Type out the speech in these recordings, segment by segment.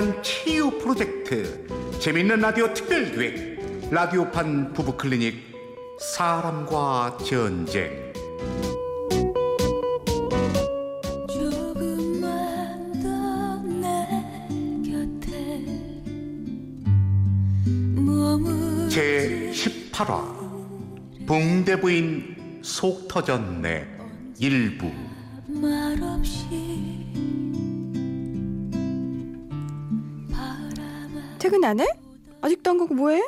위한 치유 프로젝트 재밌는 라디오 특별기획 라디오판 부부클리닉 사람과 전쟁. 제 18화 붕대부인 속 터졌네. 일부. 말없이 퇴근 안 해? 아직도 안 가고 뭐해?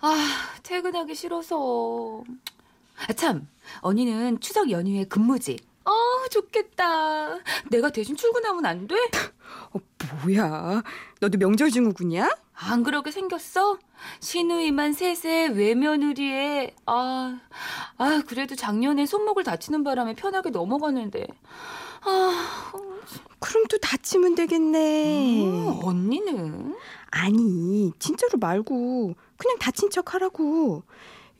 아, 퇴근하기 싫어서. 아, 참. 언니는 추석 연휴에 근무지. 아, 좋겠다. 내가 대신 출근하면 안 돼? 어, 뭐야? 너도 명절 증후군이야? 안 그러게 생겼어? 시누이만 셋에 외며느리에 아, 아 그래도 작년에 손목을 다치는 바람에 편하게 넘어갔는데 아, 그럼 또 다치면 되겠네. 음, 언니는 아니, 진짜로 말고 그냥 다친 척 하라고.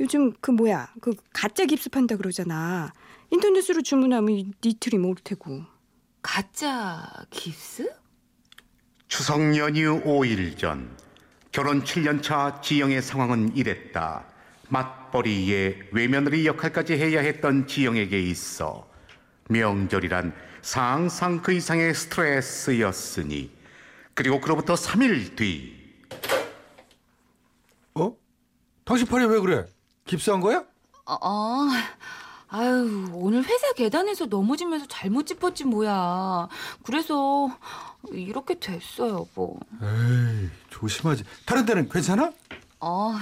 요즘 그 뭐야, 그 가짜 깁스 판다 그러잖아. 인터넷으로 주문하면 이틀이면 올 테고. 가짜 깁스? 추석 연휴 5일 전 결혼 7년차 지영의 상황은 이랬다. 맞벌이에 외며느리 역할까지 해야 했던 지영에게 있어 명절이란 상상 그 이상의 스트레스였으니 그리고 그로부터 3일 뒤 어? 당신 팔이 왜 그래? 깁스한 거야? 어, 어. 아유, 오늘 회사 계단에서 넘어지면서 잘못 짚었지 뭐야. 그래서 이렇게 됐어요, 여보. 에이, 조심하지. 다른 데는 괜찮아? 어,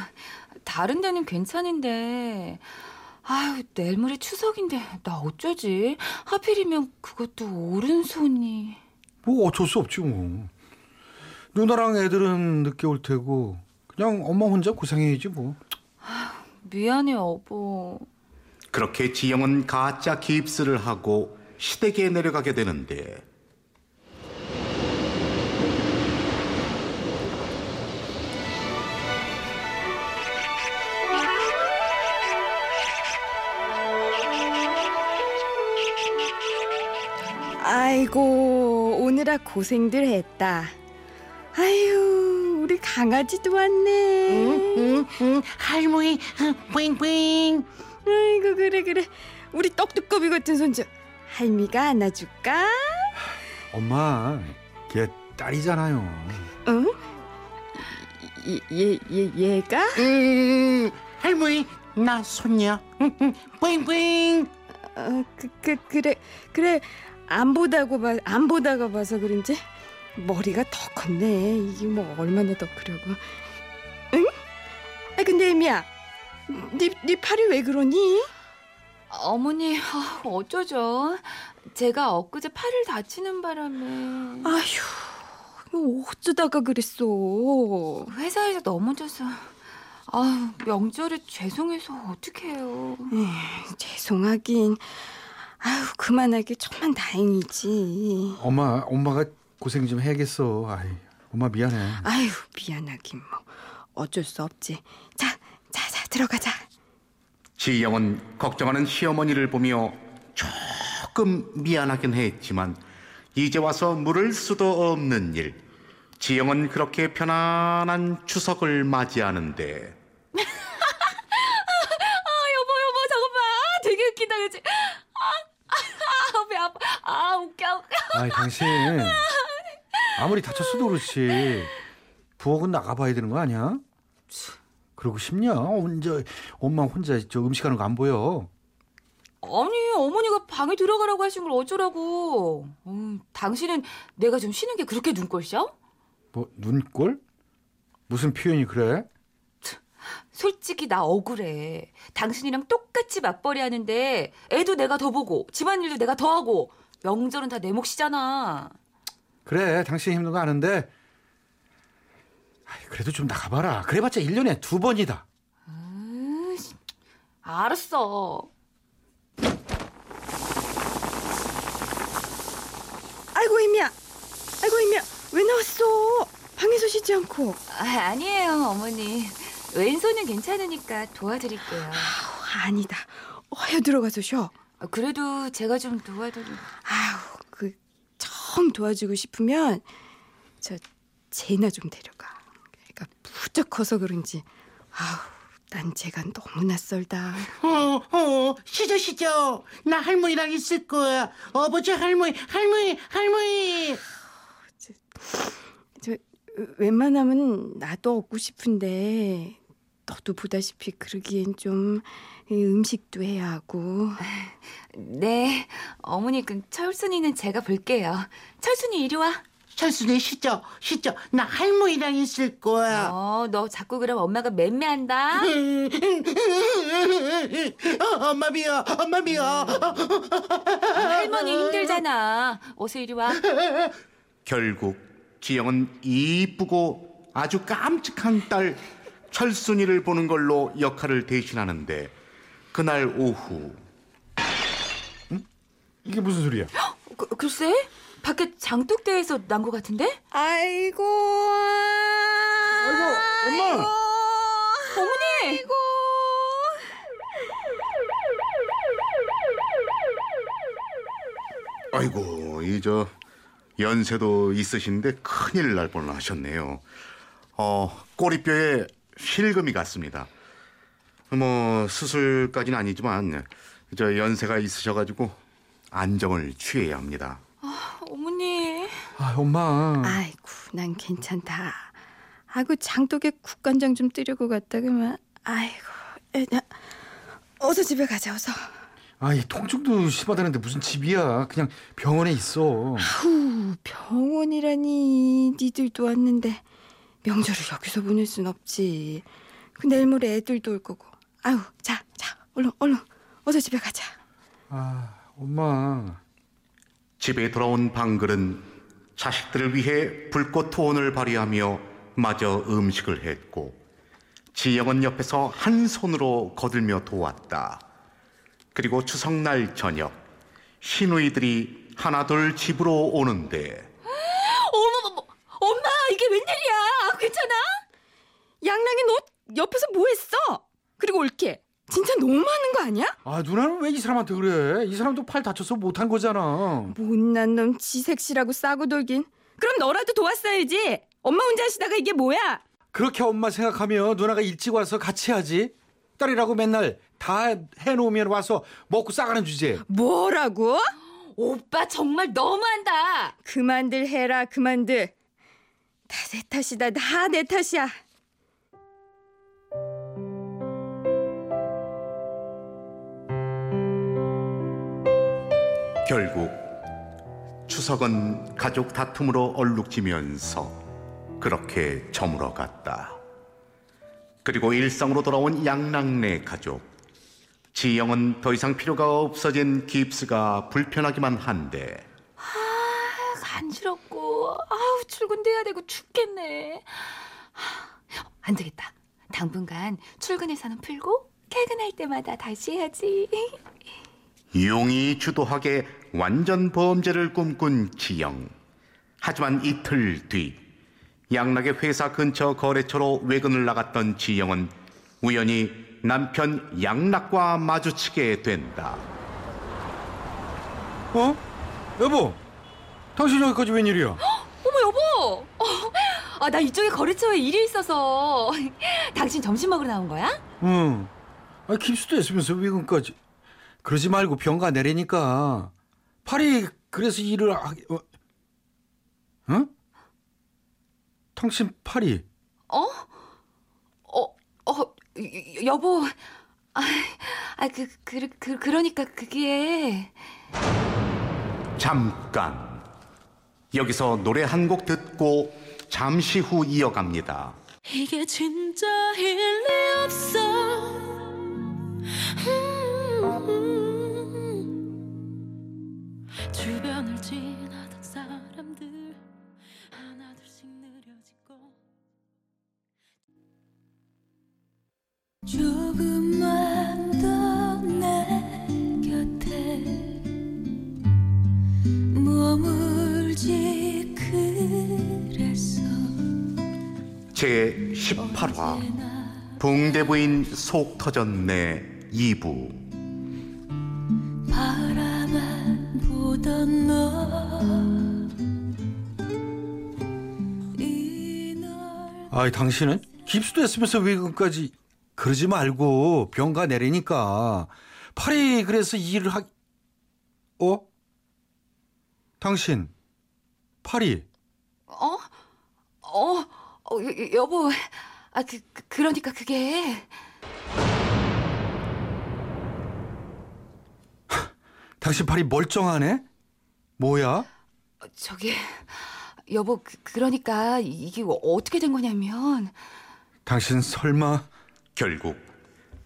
다른 데는 괜찮은데, 아유, 내일 모레 추석인데, 나 어쩌지? 하필이면 그것도 오른손이. 뭐 어쩔 수 없지 뭐. 누나랑 애들은 늦게 올 테고 그냥 엄마 혼자 고생해야지 뭐. 미안해, 여보. 그렇게 지영은 가짜 깁스를 하고 시댁에 내려가게 되는데 아이고, 오느라 고생들 했다. 아유, 우리 강아지도 왔네. 응, 응, 응, 할머니, 뿌잉뿌잉. 아이고, 그래, 그래. 우리 떡두꺼비 같은 손주. 할미가 안아줄까? 엄마, 걔 딸이잖아요. 응? 얘, 얘, 얘가? 음, 할머니, 나 손녀. 뿌잉뿌잉. 어, 그, 그, 그래, 그래. 안 보다고 봐, 안 보다가 봐서 그런지 머리가 더 컸네. 이게 뭐 얼마나 더 크려고. 응? 아, 근데 애미야, 네, 네 팔이 왜 그러니? 어머니, 아, 어쩌죠? 제가 엊그제 팔을 다치는 바람에. 아휴, 어쩌다가 그랬어. 회사에서 넘어져서. 아, 명절에 죄송해서 어떡해요. 에이, 죄송하긴. 아유, 그만하게 천만 다행이지. 엄마, 엄마가 고생 좀 해야겠어. 아이, 엄마 미안해. 아유, 미안하긴 뭐. 어쩔 수 없지. 자, 들어가자. 지영은 걱정하는 시어머니를 보며 조금 미안하긴 했지만 이제 와서 물을 수도 없는 일. 지영은 그렇게 편안한 추석을 맞이하는데 아, 여보, 여보, 잠깐만. 아, 되게 웃기다, 그치? 아, 아, 배 아파. 아, 웃겨, 웃겨. 아이, 당신. 아무리 다쳤어도 그렇지. 부엌은 나가봐야 되는 거 아니야? 그러고 싶냐? 혼자, 엄마 혼자 저 음식하는 거 안 보여. 아니, 어머니가 방에 들어가라고 하신 걸 어쩌라고. 음, 당신은 내가 좀 쉬는 게 그렇게 눈꼴셔? 뭐, 눈꼴? 무슨 표현이 그래? 솔직히 나 억울해. 당신이랑 똑같이 맞벌이 하는데 애도 내가 더 보고 집안일도 내가 더 하고 명절은 다 내 몫이잖아. 그래, 당신 힘든 거 아는데. 그래도 좀 나가봐라. 그래봤자 1년에 두 번이다. 알았어. 아이고, 애미야. 아이고, 애미야. 왜 나왔어? 방에서 쉬지 않고. 아, 아니에요, 어머니. 왼손은 괜찮으니까 도와드릴게요. 아우, 아니다. 어여 들어가서 쉬어. 아, 그래도 제가 좀 도와드리. 아우, 그, 정 도와주고 싶으면, 저, 쟤나 좀 데려가. 부쩍 커서 그런지 아우 난 쟤가 너무 낯설다. 어, 어, 시저, 시저. 나 할머니랑 있을 거야. 아버지, 할머니, 할머니, 할머니. 저 웬만하면 나도 얻고 싶은데 너도 보다시피 그러기엔 좀 음식도 해야 하고 네, 어머니 그 철순이는 제가 볼게요. 철순이 이리 와. 철순이 시저, 시저. 나 할머니랑 있을 거야. 어, 너 자꾸 그럼 엄마가 맴매한다. 어, 엄마 미워, 엄마 미워. 할머니 힘들잖아. 어서 이리 와. 결국 지영은 이쁘고 아주 깜찍한 딸 철순이를 보는 걸로 역할을 대신하는데 그날 오후 이게 무슨 소리야? 그, 글쎄, 밖에 장독대에서 난 것 같은데? 아이고 아이고 엄마. 어머니! 아이고 이 저 연세도 있으신데 큰일 날 뻔하셨네요. 어 꼬리뼈에 실금이 갔습니다. 뭐 수술까지는 아니지만 저 연세가 있으셔가지고 안정을 취해야 합니다. 아 엄마. 아이고 난 괜찮다. 아이고 장독에 국간장 좀 뜨려고 갔다 그만. 아이고 애냐 어서 집에 가자 어서. 아이 통증도 심하다는데 무슨 집이야? 그냥 병원에 있어. 후 병원이라니 니들도 왔는데 명절을 여기서 보낼 순 없지. 그 내일 모레 애들도 올 거고. 아유 자 자 얼른 얼른 어서 집에 가자. 아 엄마. 집에 돌아온 방글은 자식들을 위해 불꽃 투혼을 발휘하며 마저 음식을 했고 지영은 옆에서 한 손으로 거들며 도왔다. 그리고 추석날 저녁 시누이들이 하나둘 집으로 오는데 어머, 엄마, 이게 웬일이야? 괜찮아? 양락이 너 옆에서 뭐 했어? 그리고 올게. 진짜 너무하는 거 아니야? 아 누나는 왜 이 사람한테 그래? 이 사람도 팔 다쳐서 못한 거잖아. 못난 놈 지색시라고 싸고 돌긴. 그럼 너라도 도왔어야지. 엄마 혼자 하시다가 이게 뭐야? 그렇게 엄마 생각하면 누나가 일찍 와서 같이 하지. 딸이라고 맨날 다 해놓으면 와서 먹고 싸가는 주제. 뭐라고? 오빠 정말 너무한다. 그만들 해라 그만들. 다 내 탓이다 다 내 탓이야. 결국 추석은 가족 다툼으로 얼룩지면서 그렇게 저물어 갔다. 그리고 일상으로 돌아온 양락네 가족. 지영은 더 이상 필요가 없어진 깁스가 불편하기만 한데 간지럽고 아우 출근도 해야 되고 죽겠네. 하, 안 되겠다. 당분간 출근해서는 풀고 퇴근할 때마다 다시 해야지. 용이 주도하게 완전 범죄를 꿈꾼 지영. 하지만 이틀 뒤 양락의 회사 근처 거래처로 외근을 나갔던 지영은 우연히 남편 양락과 마주치게 된다. 어? 여보, 당신 여기까지 웬일이야? 어머 여보. 어, 아, 나 이쪽에 거래처에 일이 있어서 당신 점심 먹으러 나온 거야? 응. 아 깁스도 했으면서 외근까지. 그러지 말고 병가 내리니까 팔이 그래서 일을 하기. 어? 응? 당신 팔이 어? 어, 어, 여- 여보. 아, 아, 그, 그, 그, 그러니까 그게. 잠깐. 여기서 노래 한 곡 듣고 잠시 후 이어갑니다. 이게 진짜 일리 없어 음. 제 18화. 붕대부인 속 터졌네. 2부 아이 당신은 깁스도 했으면서 왜 그까지 그러지 말고 병가 내리니까 팔이 그래서 일을 하 어? 당신 팔이 어? 어, 어 여- 여보. 아, 그, 그 그러니까 그게 당신 팔이 멀쩡하네? 뭐야? 어, 저기 여보 그, 그러니까 이게 어떻게 된 거냐면 당신 설마 결국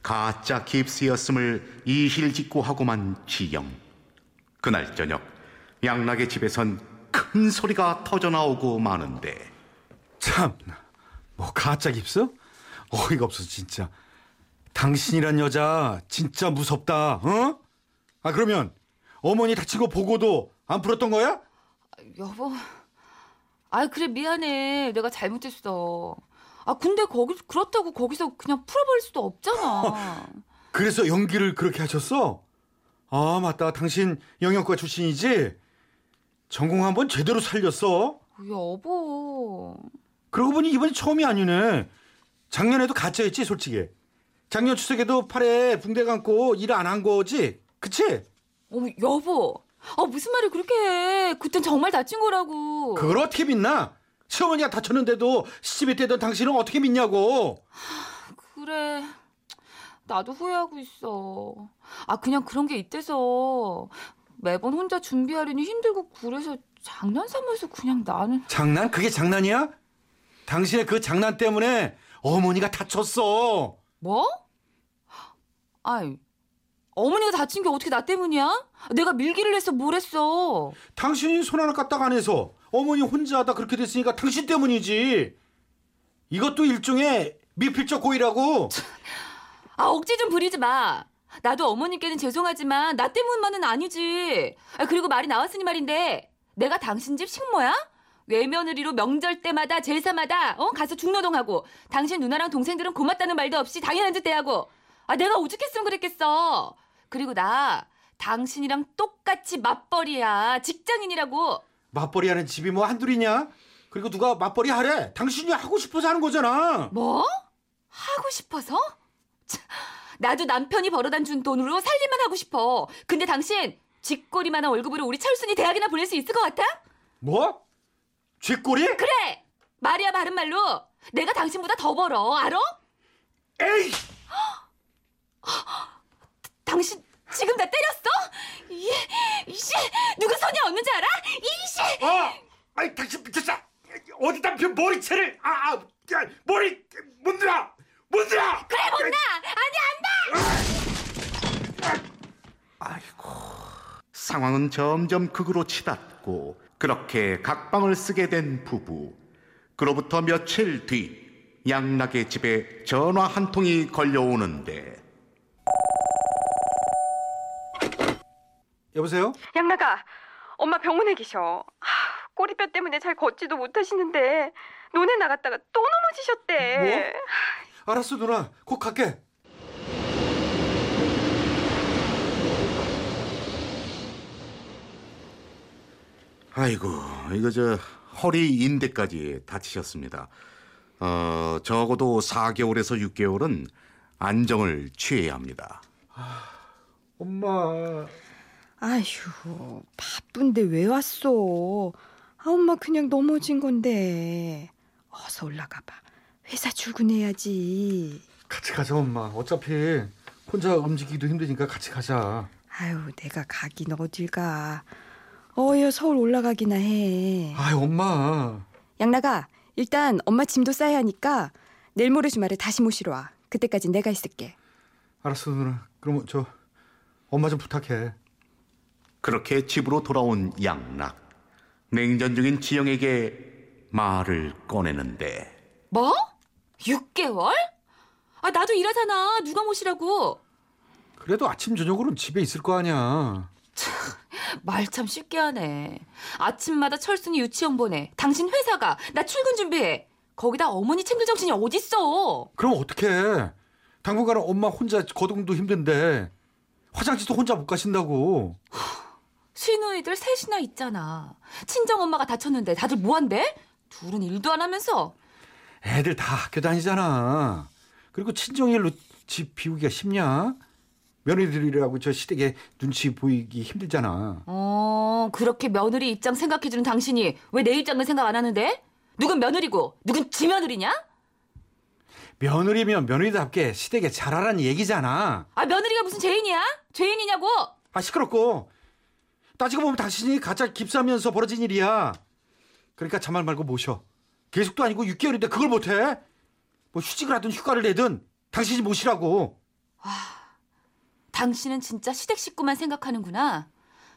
가짜 깁스였음을 이실직고 하고만 지영. 그날 저녁 양락의 집에선 큰 소리가 터져 나오고 마는데 참, 뭐 가짜 깁스? 어이가 없어 진짜. 당신이란 여자 진짜 무섭다. 어? 아 그러면 어머니 다친 거 보고도 안 풀었던 거야? 여보. 아 그래 미안해 내가 잘못했어. 아 근데 거기 그렇다고 거기서 그냥 풀어버릴 수도 없잖아. 그래서 연기를 그렇게 하셨어? 아 맞다. 당신 영역과 출신이지? 전공 한번 제대로 살렸어. 여보. 그러고 보니 이번이 처음이 아니네. 작년에도 가짜였지 솔직히. 작년 추석에도 팔에 붕대 감고 일 안 한 거지? 그치? 어머 여보. 아 무슨 말을 그렇게 해? 그땐 정말 다친 거라고. 그걸 어떻게 믿나? 시어머니가 다쳤는데도 시집에 떼던 당신은 어떻게 믿냐고. 그래. 나도 후회하고 있어. 아 그냥 그런 게 있대서 매번 혼자 준비하려니 힘들고 그래서 장난 삼아서 그냥 나는 장난? 그게 장난이야? 당신의 그 장난 때문에 어머니가 다쳤어. 뭐? 아이 어머니가 다친 게 어떻게 나 때문이야? 내가 밀기를 했어 뭘 했어? 당신이 손 하나 까딱 안 해서 어머니 혼자 하다 그렇게 됐으니까 당신 때문이지. 이것도 일종의 미필적 고의라고. 아 억지 좀 부리지 마. 나도 어머님께는 죄송하지만 나 때문만은 아니지. 아, 그리고 말이 나왔으니 말인데 내가 당신 집 식모야? 외며느리로 명절 때마다 제사마다 어 가서 중노동하고 당신 누나랑 동생들은 고맙다는 말도 없이 당연한 듯 대하고 아 내가 오죽했으면 그랬겠어. 그리고 나 당신이랑 똑같이 맞벌이야 직장인이라고. 맞벌이 하는 집이 뭐 한둘이냐? 그리고 누가 맞벌이 하래? 당신이 하고 싶어서 하는 거잖아. 뭐? 하고 싶어서? 참, 나도 남편이 벌어다 준 돈으로 살림만 하고 싶어. 근데 당신 쥐꼬리만한 월급으로 우리 철순이 대학이나 보낼 수 있을 것 같아? 뭐? 쥐꼬리? 그래! 말이야 바른 말로 내가 당신보다 더 벌어 알아? 에이! 당신 지금 나 때렸어? 이, 이씨 누구 손이 없는지 알아? 이씨 어! 아이 당신 미쳤어! 어디 남편 머리채를 아, 아 야, 머리 못 들어! 못 들어! 그래 못나 아니 안다 아이고 상황은 점점 극으로 치닫고 그렇게 각방을 쓰게 된 부부 그로부터 며칠 뒤 양락의 집에 전화 한 통이 걸려오는데 여보세요? 양나가 엄마 병원에 계셔. 아, 꼬리뼈 때문에 잘 걷지도 못하시는데 논에 나갔다가 또 넘어지셨대. 알았어 누나 곧 갈게 아이고 이거 저 허리 인대까지 다치셨습니다. 어 적어도 4개월에서 6개월은 안정을 취해야 합니다. 엄마 아휴 바쁜데 왜 왔어? 아 엄마 그냥 넘어진 건데 어서 올라가 봐. 회사 출근해야지. 같이 가자 엄마 어차피 혼자 움직이기도 힘드니까 같이 가자 아유 내가 가긴 어딜 가. 어여 서울 올라가기나 해. 아이 엄마 양나가 일단 엄마 짐도 싸야 하니까 내일 모레 주말에 다시 모시러 와. 그때까지 내가 있을게. 알았어 누나 그럼 저 엄마 좀 부탁해 그렇게 집으로 돌아온 양락 냉전 중인 지영에게 말을 꺼내는데. 뭐? 6개월? 아 나도 일하잖아. 누가 모시라고? 그래도 아침 저녁으로는 집에 있을 거 아니야. 말 참 쉽게 하네. 아침마다 철순이 유치원 보내. 당신 회사가. 나 출근 준비해. 거기다 어머니 챙길 정신이 어딨어? 그럼 어떡해? 당분간은 엄마 혼자 거동도 힘든데. 화장실도 혼자 못 가신다고 시누이들 셋이나 있잖아 친정 엄마가 다쳤는데 다들 뭐한대? 둘은 일도 안 하면서 애들 다 학교 다니잖아. 그리고 친정일로 집 비우기가 쉽냐? 며느리들이라고 저 시댁에 눈치 보이기 힘들잖아. 어, 그렇게 며느리 입장 생각해주는 당신이 왜 내 입장은 생각 안 하는데? 누군 며느리고 누군 지며느리냐? 며느리면 며느리답게 시댁에 잘하라는 얘기잖아. 아 며느리가 무슨 죄인이야? 죄인이냐고? 아 시끄럽고 따지고 보면 당신이 가짜 깁스하면서 벌어진 일이야. 그러니까 잔말 말고 모셔. 계속도 아니고 6개월인데 그걸 못해? 뭐 휴직을 하든 휴가를 내든 당신이 모시라고. 당신은 진짜 시댁 식구만 생각하는구나.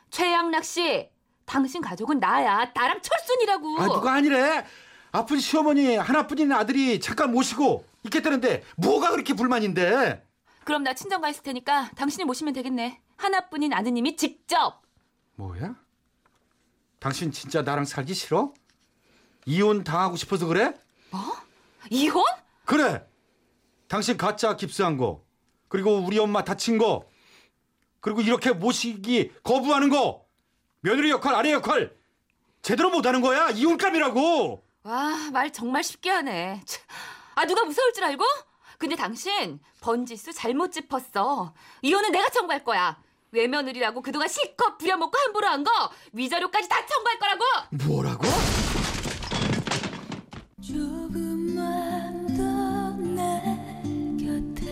최양락 씨, 당신 가족은 나야. 나랑 철순이라고. 아 누가 아니래. 아픈 시어머니 하나뿐인 아들이 잠깐 모시고 있겠다는데 뭐가 그렇게 불만인데? 그럼 나 친정 가 있을 테니까 당신이 모시면 되겠네. 하나뿐인 아드님이 직접. 뭐야? 당신 진짜 나랑 살기 싫어? 이혼 당하고 싶어서 그래? 이혼? 그래. 당신 가짜 깁스한 거. 그리고 우리 엄마 다친 거. 그리고 이렇게 모시기 거부하는 거. 며느리 역할, 아내 역할. 제대로 못하는 거야. 이혼감이라고. 와, 말 정말 쉽게 하네. 참. 아, 누가 무서울 줄 알고? 근데 당신 번지수 잘못 짚었어. 이혼은 내가 청구할 거야. 외며느리라고 그동안 실컷 부려먹고 함부로 한 거 위자료까지 다 청구할 거라고. 뭐라고? 조금만 더 내 곁에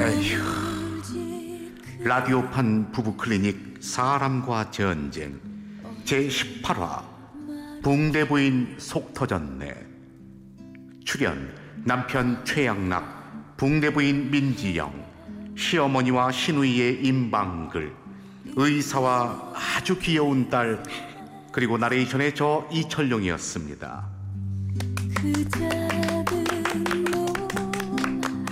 에휴, 머물지 라디오판 부부 클리닉 사람과 전쟁. 제18화. 붕대 부인 속 터졌네. 출연 남편 최양락 붕대 부인 민지영 시어머니와 시누이의 임방글 의사와 아주 귀여운 딸 그리고 나레이션의 저 이철용이었습니다. 그 자리